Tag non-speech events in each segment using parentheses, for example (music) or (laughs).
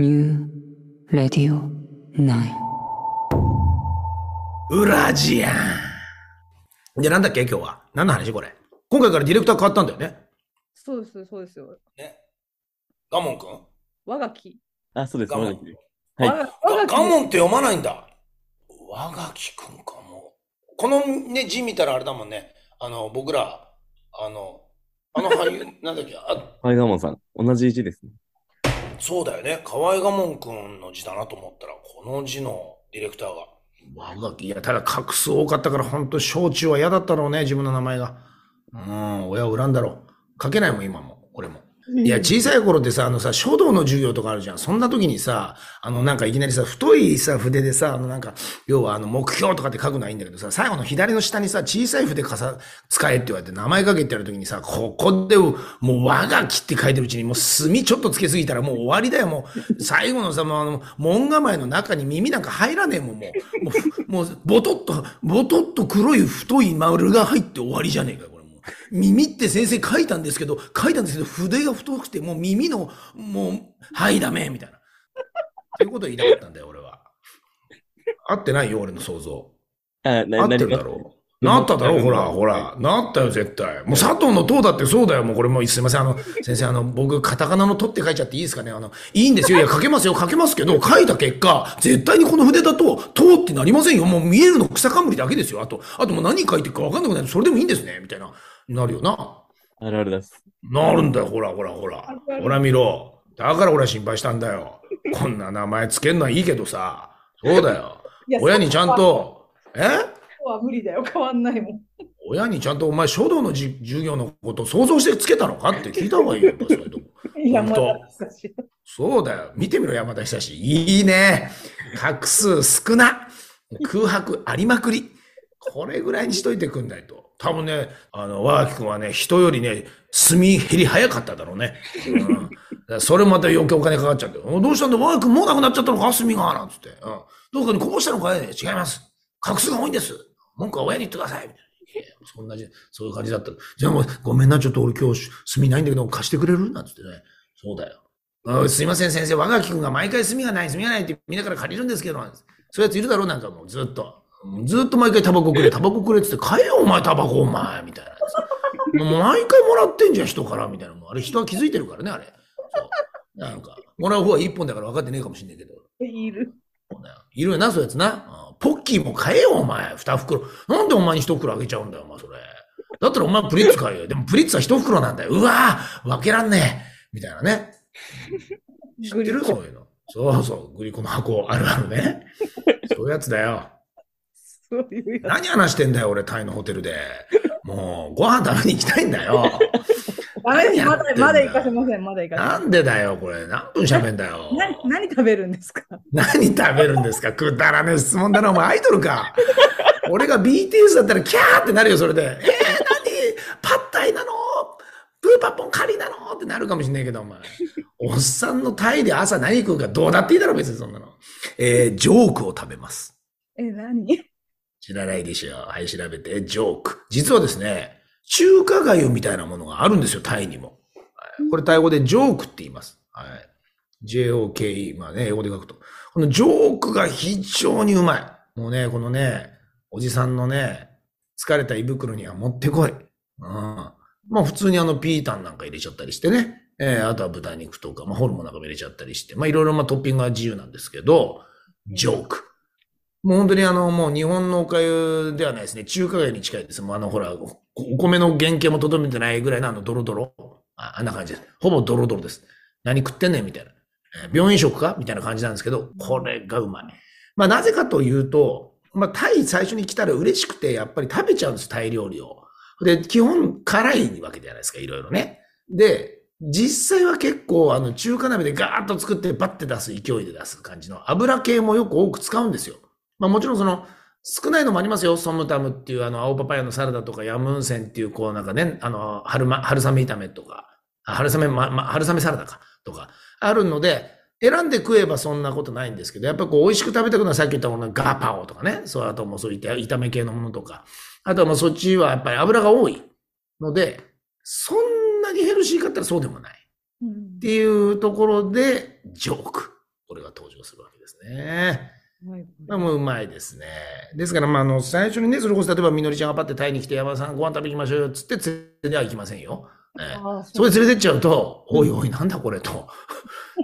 New Radio 9. ウラジアン。で、なんだっけ今日は？何の話これ？今回からディレクター変わったんだよね。そうです、そうですよ。ね。ガモン君我がき。あ、そうです。我がきではいガモンって読まないんだ。我がきくんかも。このね、字見たらあれだもんね。あの、僕ら、あの、あの俳優、(laughs) なんだっけ、あ、はい、ガモンさん。同じ字ですね。そうだよね。河合賀門くんの字だなと思ったら、この字のディレクターが。我がき、いや、ただ画数多かったから、本当小中は嫌だったろうね、自分の名前が。うん、親を恨んだろう。書けないもん、今も。俺も。いや、小さい頃ってさ、あのさ、書道の授業とかあるじゃん。そんな時にさ、あの、なんかいきなりさ、太いさ、筆でさ、あの、なんか、要はあの、目標とかって書くのはいいんだけどさ、最後の左の下にさ、小さい筆かさ、使えって言われて名前書けってやる時にさ、ここで、もう、我がきって書いてるうちに、もう墨ちょっとつけすぎたらもう終わりだよ、もう。最後のさ、もうあの、門構えの中に耳なんか入らねえもん、もう。もう、もう、ボトッと、ボトッと黒い太い丸が入って終わりじゃねえか。耳って先生書いたんですけど、書いたんですけど、筆が太くて、もう耳の、もう、はい、ダメ、みたいな。ということを言いたかったんだよ、俺は。合ってないよ、俺の想像。あ、ってるだろう。なっただろう、ほら、ほら。なったよ、絶対。もう佐藤の塔だってそうだよ、もうこれもうすいません。あの、先生、あの、僕、カタカナのとって書いちゃっていいですかね？あの、いいんですよ。いや、書けますよ、書けますけど、書いた結果、絶対にこの筆だと、塔ってなりませんよ。もう見えるの草冠だけですよ。あと、あともう何書いてるかわかんなくなる。それでもいいんですね、みたいな。なるよな。あるあるです。なるんだよ、ほら、ほら、ほら。ほら見ろ。だから俺は心配したんだよ。こんな名前つけるのはいいけどさ。そうだよ。親にちゃん。と、え？は無理だよ。変わんないもん。親にちゃんとお前書道のじ授業のこと想像してつけたのかって聞いた方がいいよ、そういうとこ。いや、ま本当だ難しい。そうだよ。見てみろ、山田久志。いいね。画数少な。空白ありまくり。これぐらいにしといてくんないと。多分ね、あの、和垣君はね、人よりね、墨減り早かっただろうね。うん。それまた余計お金かかっちゃうんだよ。おどうしたんだ和垣君もうなくなっちゃったのか？墨がなんつって。うん。どうかにこぼしたのかい違います。画数が多いんです。文句は親に言ってください。みたいなそんなじ、そういう感じだった。じゃあもう、ごめんな、ちょっと俺今日墨ないんだけど貸してくれる？なんつってね。そうだよ。あすいません、先生。我がき君が毎回墨がない、墨がないってみんなから借りるんですけど、そういうやついるだろうなんかもうずっと。ずっと毎回タバコくれ、タバコくれって言って、買えよ、お前タバコ、お前、みたいな。もう毎回もらってんじゃん、人から、みたいな。もうあれ、人は気づいてるからね、あれ。そう。なんか、もらう方は一本だから分かってねえかもしんないけど。いる。いるよな、そういうやつな。うんポッキーも買えよ、お前。二袋。なんでお前に一袋あげちゃうんだよ、お前、それ。だったらお前プリッツ買えよ。でもプリッツは一袋なんだよ。うわぁ分けらんねえ。みたいなね。(laughs) 知ってる？そういうの。そうそう。グリコの箱あるあるね。そういうやつだよ。そういうや何話してんだよ、俺、タイのホテルで。もう、ご飯食べに行きたいんだよ。つ。ダメです。まだ、まだ行かせません。まだ行かせまなんでだよ、これ。何分喋んだよせん。。何、何食べるんですか？何食べるんですか？くだらねえ質問だな、お前アイドルか？俺が BTS だったらキャーってなるよ、それで。えー、何？パッタイなの？プーパポンカリなの？ってなるかもしんないけど、お前。おっさんのタイで朝何食うかどうだっていいだろ、別にそんなの。えー、ジョークを食べます。え、何？知らないでしょ。はい、調べて。ジョーク。実はですね、中華粥みたいなものがあるんですよ、タイにも。はいこれタイ語でジョークって言います。はい。J-O-K-E。まあね、英語で書くと。このジョークが非常にうまい。もうね、このね、おじさんのね、疲れた胃袋にはもってこい。うん。まあ普通にあのピータンなんか入れちゃったりしてね。えー、あとは豚肉とか、まあホルモンなんかも入れちゃったりして。まあいろいろまあトッピングは自由なんですけど、ジョーク。もう本当にあの、もう日本のおかゆではないですね。中華街に近いです。もうあの、ほら、お米の原型もとどめてないぐらいのあの、ドロドロ。ああんな感じです。ほぼドロドロです。何食ってんねんみたいな。え病院食か？みたいな感じなんですけど、これがうまい。まあなぜかというと、まあタイ最初に来たら嬉しくて、やっぱり食べちゃうんです、タイ料理を。で、基本辛いわけじゃないですか、いろいろね。で、実際は結構、あの、中華鍋でガーッと作ってバッて出す、勢いで出す感じの油系もよく多く使うんですよ。まあもちろんその、少ないのもありますよ。ソムタムっていうあの、青パパイヤのサラダとか、ヤムンセンっていう、こうなんかね、あの、春ま、春雨炒めとか、春雨、ま、ま、春雨サラダか、とか、あるので、選んで食えばそんなことないんですけど、やっぱこう美味しく食べたくなさっき言ったものガパオとかね、そう、あともうそういった炒め系のものとか、あとはもうそっちはやっぱり油が多いので、そんなにヘルシーかったらそうでもない。うんっていうところで、ジョーク。をするわけですね。はいまあ、もううまいですね。ですから、まあ、あの、最初にね、それこそ例えばみのりちゃんがパってタイに来て山田さんご飯食べ行きましょうよっつって連れては行きませんよ。ええああそれ連れてっちゃうと、おいおい、なんだこれと。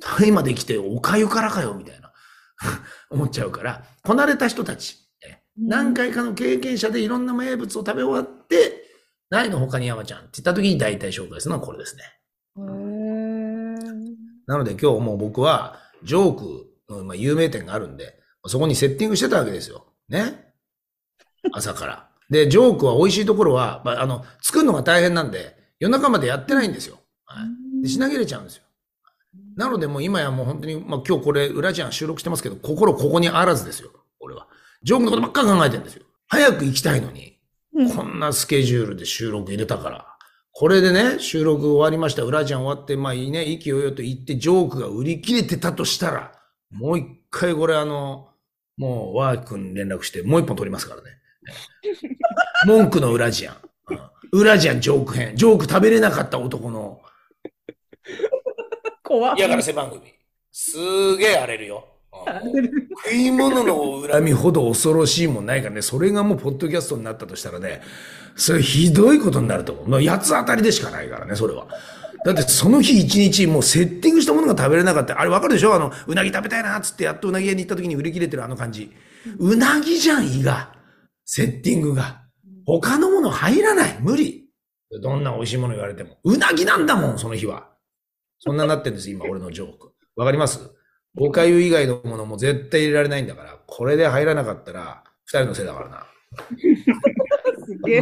タイまで来て、おかゆからかよ、みたいな。(laughs) 思っちゃうから、こなれた人たち、え何回かの経験者でいろんな名物を食べ終わって、ないの他に山ちゃんって言った時に大体紹介するのはこれですね。なので今日もう僕は、ジョークのまあ有名店があるんで、そこにセッティングしてたわけですよ。ね。朝から。で、ジョークは美味しいところは、まあ、あの、作るのが大変なんで、夜中までやってないんですよ。はい。で、品切れちゃうんですよ。なのでもう今やもう本当に、まあ今日これ、裏ジャン収録してますけど、心ここにあらずですよ。俺は。ジョークのことばっかり考えてるんですよ。早く行きたいのに、うんこんなスケジュールで収録入れたから。これでね、収録終わりました。裏ジャン終わって、まあいいね、意気揚々と言って、ジョークが売り切れてたとしたら、もう一回これあの、もう、ワー君に連絡して、もう一本取りますからね。(laughs) 文句の裏ジャン。うん裏ジャンジョーク編。ジョーク食べれなかった男の (laughs) 怖い。嫌がらせ番組。すげえ荒れるよ。うん食い物の恨みほど恐ろしいもんないからね、それがもうポッドキャストになったとしたらね、それひどいことになると思う。まあ、八つ当たりでしかないからね、それは。だってその日一日もうセッティングしたものが食べれなかった。あれわかるでしょ？あの、うなぎ食べたいなっつってやっとうなぎ屋に行った時に売り切れてるあの感じ。うなぎじゃん、胃が。セッティングが。他のもの入らない。無理。どんな美味しいもの言われても。うなぎなんだもん、その日は。そんなになってんです、今、俺のジョーク。わかります？おかゆ以外のものも絶対入れられないんだから、これで入らなかったら、二人のせいだからな。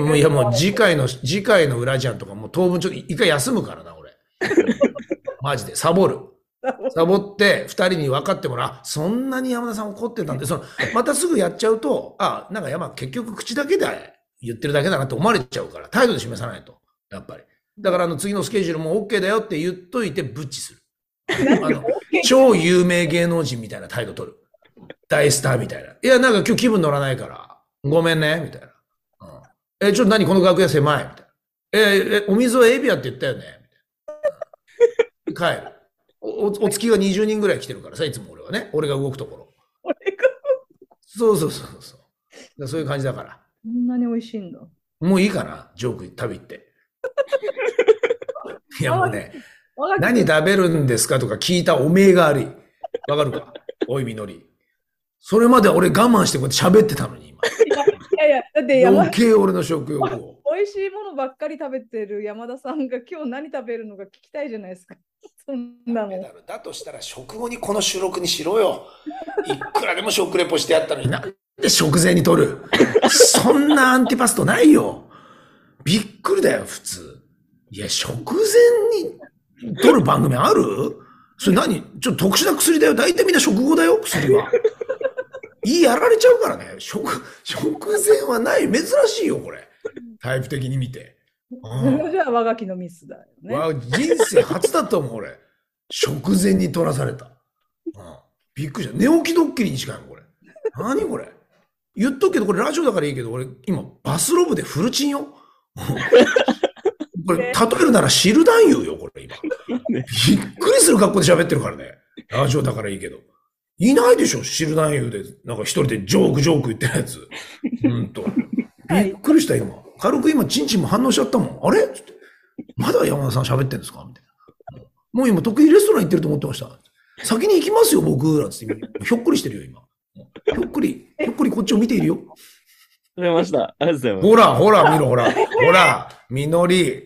もういや、もう次回の、次回の裏ジャンとかもう当分ちょっと一回休むからな、俺。マジで、サボる。サボって、二人に分かってもらう。あそんなに山田さん怒ってたんで、その、またすぐやっちゃうと、あ、なんか山、結局口だけで言ってるだけだなって思われちゃうから、態度で示さないと。やっぱり。だから、あの、次のスケジュールも OK だよって言っといて、ブッチする。あの、超有名芸能人みたいな態度取る。大スターみたいな。いや、なんか今日気分乗らないから、ごめんね、みたいな。うん、え、ちょっと何この楽屋狭いみたいな。え、え、お水はエビアって言ったよねみたいな。帰る。お、おお月が20人ぐらい来てるからさ、いつも俺はね。俺が動くところ。(laughs) これがそうそうそうそう。そういう感じだから。こんなに美味しいんだ。もういいかな、ジョーク食べ行って。(laughs) いやもうね、何食べるんですかとか聞いたおめえが悪い。わかるか？おいみのり。それまで俺我慢してこうやって喋ってたのに今。いやいや、だって山余計俺の食欲を。美味しいものばっかり食べてる山田さんが今日何食べるのか聞きたいじゃないですか。そんなもん。だとしたら食後にこの収録にしろよ。いくらでも食レポしてやったのになんで食前に取る (laughs) そんなアンティパストないよ。びっくりだよ、普通。いや、食前に取る番組ある？それ何？ちょっと特殊な薬だよ。大体みんな食後だよ、薬は。(laughs) 胃やられちゃうからね。食、食前はない。珍しいよ、これ。タイプ的に見て。うんそれじゃあ我がきのミスだよね。わ人生初だと思う、俺。食前に取らされた。うん、びっくりした。寝起きドッキリに近いもん、これ。何これ？言っとくけど、これラジオだからいいけど、俺、今、バスローブでフルチンよ。(laughs) これ、例えるなら汁男優よ、これ、今。びっくりする格好で喋ってるからね。ラジオだからいいけど。いないでしょ、汁男優で。なんか一人でジョークジョーク言ってるやつ。ほんと。びっくりした、今。軽く今、チンチンも反応しちゃったもん。あれ？つって。まだ山田さん喋ってんですか？みたいな。もう今、得意レストラン行ってると思ってました。先に行きますよ、僕。なんつって、ひょっこりしてるよ、今。ひょっこり、ひょっこりこっちを見ているよ。ありがとうございました。ありがとうございます。ほら、ほら、見ろ、ほら。ほら、みのり。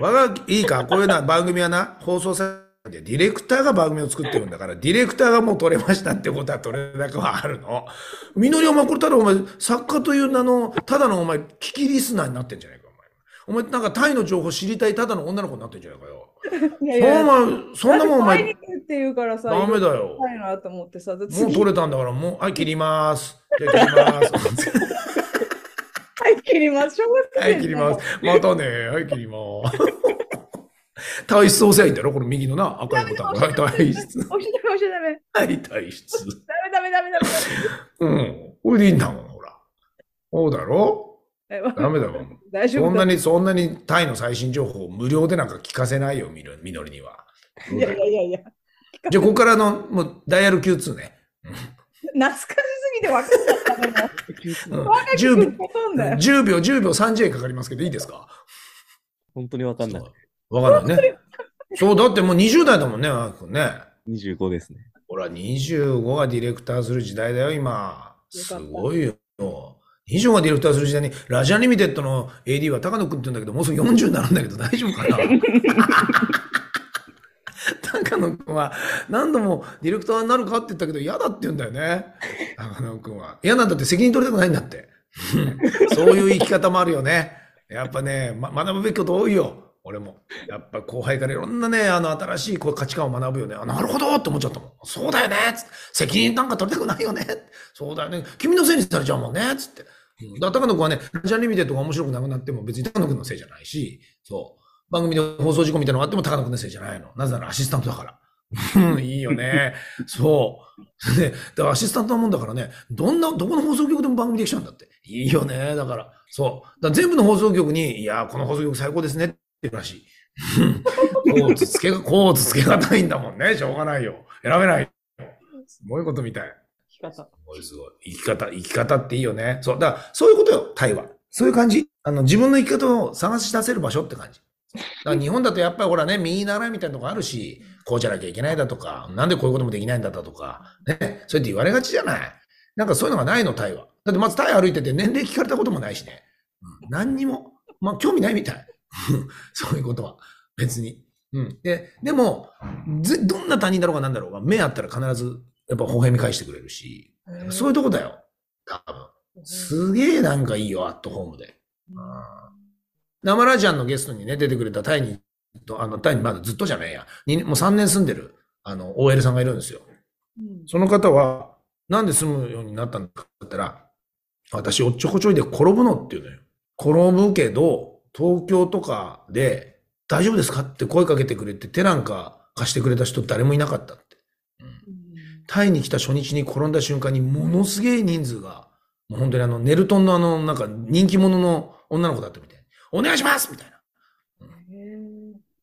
わが、いいか、こういうな番組はな、放送されて、ディレクターが番組を作ってるんだから、ディレクターがもう撮れましたってことは撮れなくはあるの。みのり、お前、これただお前、作家という名の、ただのお前、聞きリスナーになってんじゃないか、お前。なんかタイの情報知りたいただの女の子になってんじゃないかよ。いやいやそんなもんお前、タイに来るって言うからさ、ダメだよ。と思ってさ、もう次撮れたんだから、もう、はい、切ります。じゃあ切ります。はい、切ります。はい、切ります。またね。はい、切ります。体質押せばいいんだろこれ右のな、赤いボタン。はい、体質。押しダメ、押しダメ。はい、体質。ダメダメダメダメ。うん。これでいいんだもん、ほら。そうだろ？えダメだもん。大丈夫だそんなに、そんなにタイの最新情報を無料でなんか聞かせないよ、みのみのりには。いやいやいやいや。じゃあ、ここからの、もう、ダイヤル Q2 ね。懐かしすぎて分かんなかったの。うん若く10秒て飛んだよ。10秒、10秒30円かかりますけど、いいですか？本当にわかんない。そうわかんないね。そう、だってもう20代だもんね、マー君ね。25ですね。ほら、25がディレクターする時代だよ、今。すごいよ。25がディレクターする時代に、ラジアニミテッドの AD は高野くんって言うんだけど、もうすぐ40になるんだけど、大丈夫かな？(laughs) 高野くんは何度もディレクターになるかって言ったけど、嫌だって言うんだよね。高野くんは。嫌なんだって責任取りたくないんだって。(laughs) そういう生き方もあるよね。やっぱね、ま、学ぶべきこと多いよ。俺も。やっぱ後輩からいろんなね、あの、新しいこう価値観を学ぶよね。あ、なるほどって思っちゃったもん。そうだよねつって責任なんか取りたくないよねそうだよね。君のせいにされちゃうもんねつって。うんだから高野くんはね、ラジャンリミテッドが面白くなくなっても別に高野くんのせいじゃないし、そう。番組で放送事故みたいなのがあっても高野くんのせいじゃないの。なぜならアシスタントだから。うんいいよね。(laughs) そう。ね、だからアシスタントなもんだからね、どんな、どこの放送局でも番組できちゃうんだって。いいよね。だから、そう。だ全部の放送局に、いやー、この放送局最高ですねって言うらしい。うんコーツつけが、コーツつけがたいんだもんね。しょうがないよ。選べないよ。すごいことみたい。生き方。すごいすごい。生き方、生き方っていいよね。そう。だから、そういうことよ、タイは。そういう感じ。あの、自分の生き方を探し出せる場所って感じ。だから (laughs) 日本だとやっぱりほらね、右習いみたいなとこあるし、こうじゃなきゃいけないだとか、なんでこういうこともできないんだだとか、ね、そうやって言われがちじゃない。なんかそういうのがないの、タイは。だってまずタイ歩いてて年齢聞かれたこともないしね。うん、何にも。まあ、興味ないみたい。(laughs) そういうことは。別に。うん。で、でも、ずどんな他人だろうが何だろうが、目あったら必ず、やっぱ微笑み返してくれるし、そういうとこだよ。多分。すげえなんかいいよ、アットホームで。生ラジアンのゲストにね、出てくれたタイに、とあの、タイにまだずっとじゃないや、にもう3年住んでる、あの、OL さんがいるんですよ。うんその方は、なんで住むようになったんだったら、私、おっちょこちょいで転ぶのっていうのよ。転ぶけど、東京とかで、大丈夫ですかって声かけてくれて、手なんか貸してくれた人誰もいなかったタイに来た初日に転んだ瞬間にものすげえ人数が、もう本当にあの、ネルトンのあの、なんか人気者の女の子だったみたい。お願いしますみたいな。へ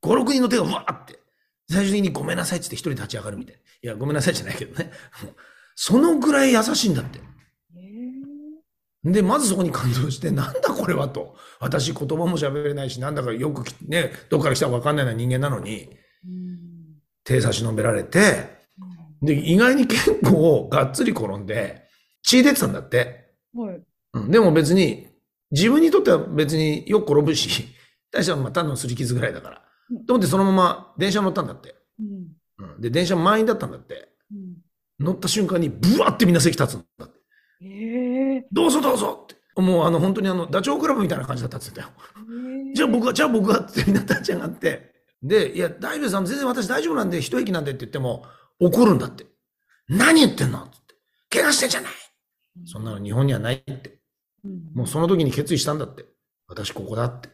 5、6人の手がうわーって。最終的にごめんなさいって言って一人立ち上がるみたいな。いや、ごめんなさいじゃないけどね。そのぐらい優しいんだって。で、まずそこに感動して、なんだこれはと。私言葉も喋れないし、なんだかよくきね、どっから来たかわかんないような人間なのに、手差し伸べられて、で、意外に結構がっつり転んで、血出てたんだって。はい。うん、でも別に、自分にとっては別によく転ぶし、大したまあ単のすり傷ぐらいだから。うんと思ってそのまま電車乗ったんだって。うんうん、で、電車満員だったんだって。うん乗った瞬間にブワーってみんな席立つんだって。へえどうぞどうぞって。もうあの本当にあのダチョウ倶楽部みたいな感じだったって言ってたよ。じゃあ僕は、じゃあ僕はってみんな立ち上がって。で、いや、大丈夫さん全然私大丈夫なんで一息なんでって言っても怒るんだって。何言ってんのって。怪我してんじゃない。そんなの日本にはないって。うんもうその時に決意したんだって。私ここだって。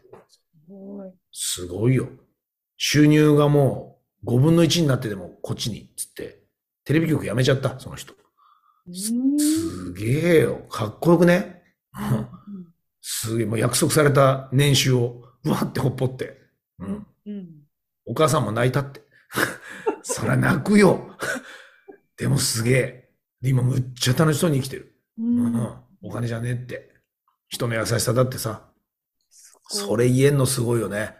すごいよ。収入がもう5分の1になってでもこっちに、つって。テレビ局辞めちゃった、その人。うんすげえよ。かっこよくね。うんすげえ、もう約束された年収を、うわってほっぽって。うん。うんお母さんも泣いたって。(laughs) そりゃ泣くよ。でもすげえ。で今むっちゃ楽しそうに生きてる。ううんん。お金じゃねえって。人の優しさだってさ。それ言えんのすごいよね。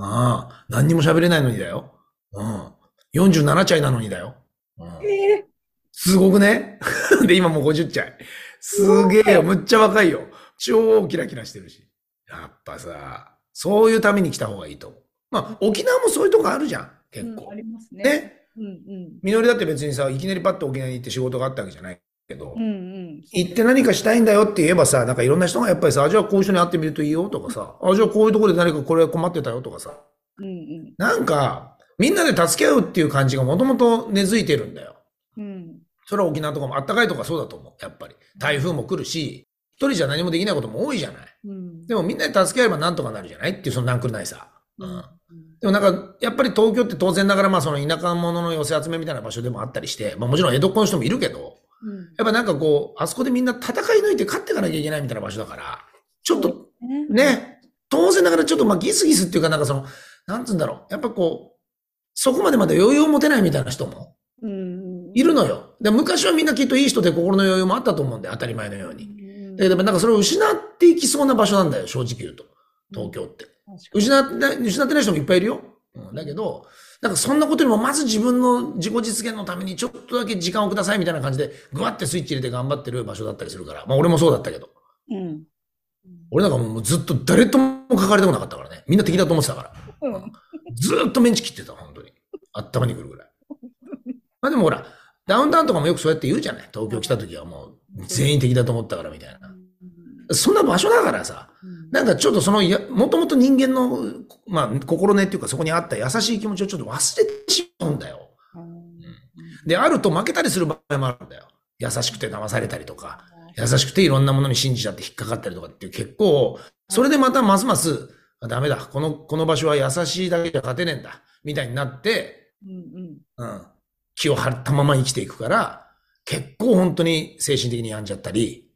ああ、何にも喋れないのにだよ。うん。47歳なのにだよ。うん、ええすごくね？(laughs) で、今もう50歳。すげえよ。むっちゃ若いよ。超キラキラしてるし。やっぱさ、そういうために来た方がいいと思う。まあ、沖縄もそういうとこあるじゃん。結構うんあ。りますね。ね。うんうん。みのりだって別にさ、いきなりパッと沖縄に行って仕事があったわけじゃないけど、うんうん。行って何かしたいんだよって言えばさ、なんかいろんな人がやっぱりさ、あ、じゃあこういう人に会ってみるといいよとかさ、あ、じゃあこういうところで何かこれ困ってたよとかさ、うんうん。なんか、みんなで助け合うっていう感じがもともと根付いてるんだよ。うん。それは沖縄とかもあったかいとかそうだと思う。やっぱり。台風も来るし、一人じゃ何もできないことも多いじゃない。うん。でもみんなで助け合えばなんとかなるじゃないっていうそのなんくるないさ。う。うんんでもなんか、やっぱり東京って当然ながらまあその田舎者の寄せ集めみたいな場所でもあったりして、まあもちろん江戸っ子の人もいるけど、うんやっぱなんかこう、あそこでみんな戦い抜いて勝っていかなきゃいけないみたいな場所だから、ちょっとね、当然ながらちょっとまあギスギスっていうかなんかその、なんつうんだろう。やっぱこう、そこまでまで余裕を持てないみたいな人もいるのよ。で昔はみんなきっといい人で心の余裕もあったと思うんで、当たり前のように。うんだけど、なんかそれを失っていきそうな場所なんだよ、正直言うと。東京って。失ってない、失ってない人もいっぱいいるよ。うん、だけど、なんかそんなことよりも、まず自分の自己実現のためにちょっとだけ時間をくださいみたいな感じで、ぐわってスイッチ入れて頑張ってる場所だったりするから。まあ俺もそうだったけど。うん。俺なんかもうずっと誰とも関わりたくなかったからね。みんな敵だと思ってたから。うんずーっとメンチ切ってた、本当に。頭にくるぐらい。まあでもほら、ダウンタウンとかもよくそうやって言うじゃない。東京来た時はもう全員敵だと思ったからみたいな。そんな場所だからさ、なんかちょっとそのや、もともと人間の、まあ、心根っていうかそこにあった優しい気持ちをちょっと忘れてしまうんだよ。で、あると負けたりする場合もあるんだよ。優しくて騙されたりとか、優しくていろんなものに信じちゃって引っかかったりとかっていう結構、それでまたますます、あダメだ。この、この場所は優しいだけじゃ勝てねえんだ。みたいになって、うんうんうん。気を張ったまま生きていくから、結構本当に精神的に病んじゃったり、うん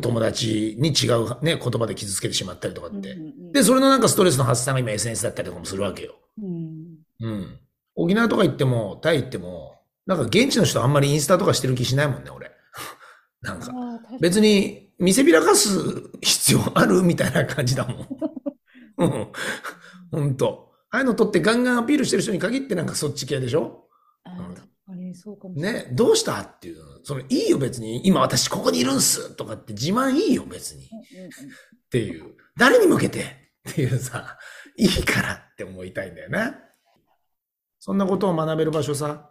友達に違うね、言葉で傷つけてしまったりとかって。うんで、それのなんかストレスの発散が今 SNS だったりとかもするわけよ。うんうん。沖縄とか行っても、タイ行っても、なんか現地の人あんまりインスタとかしてる気しないもんね、俺。(laughs) なんか。別に見せびらかす必要あるみたいな感じだもん。(laughs) うん。ほんと。ああいうの撮ってガンガンアピールしてる人に限ってなんかそっち系でしょ？あー確かにそうかも。ね、どうしたっていう。その、いいよ別に。今私ここにいるんすとかって自慢いいよ別に。っていう。誰に向けて？っていうさ、いいからって思いたいんだよね。そんなことを学べる場所さ。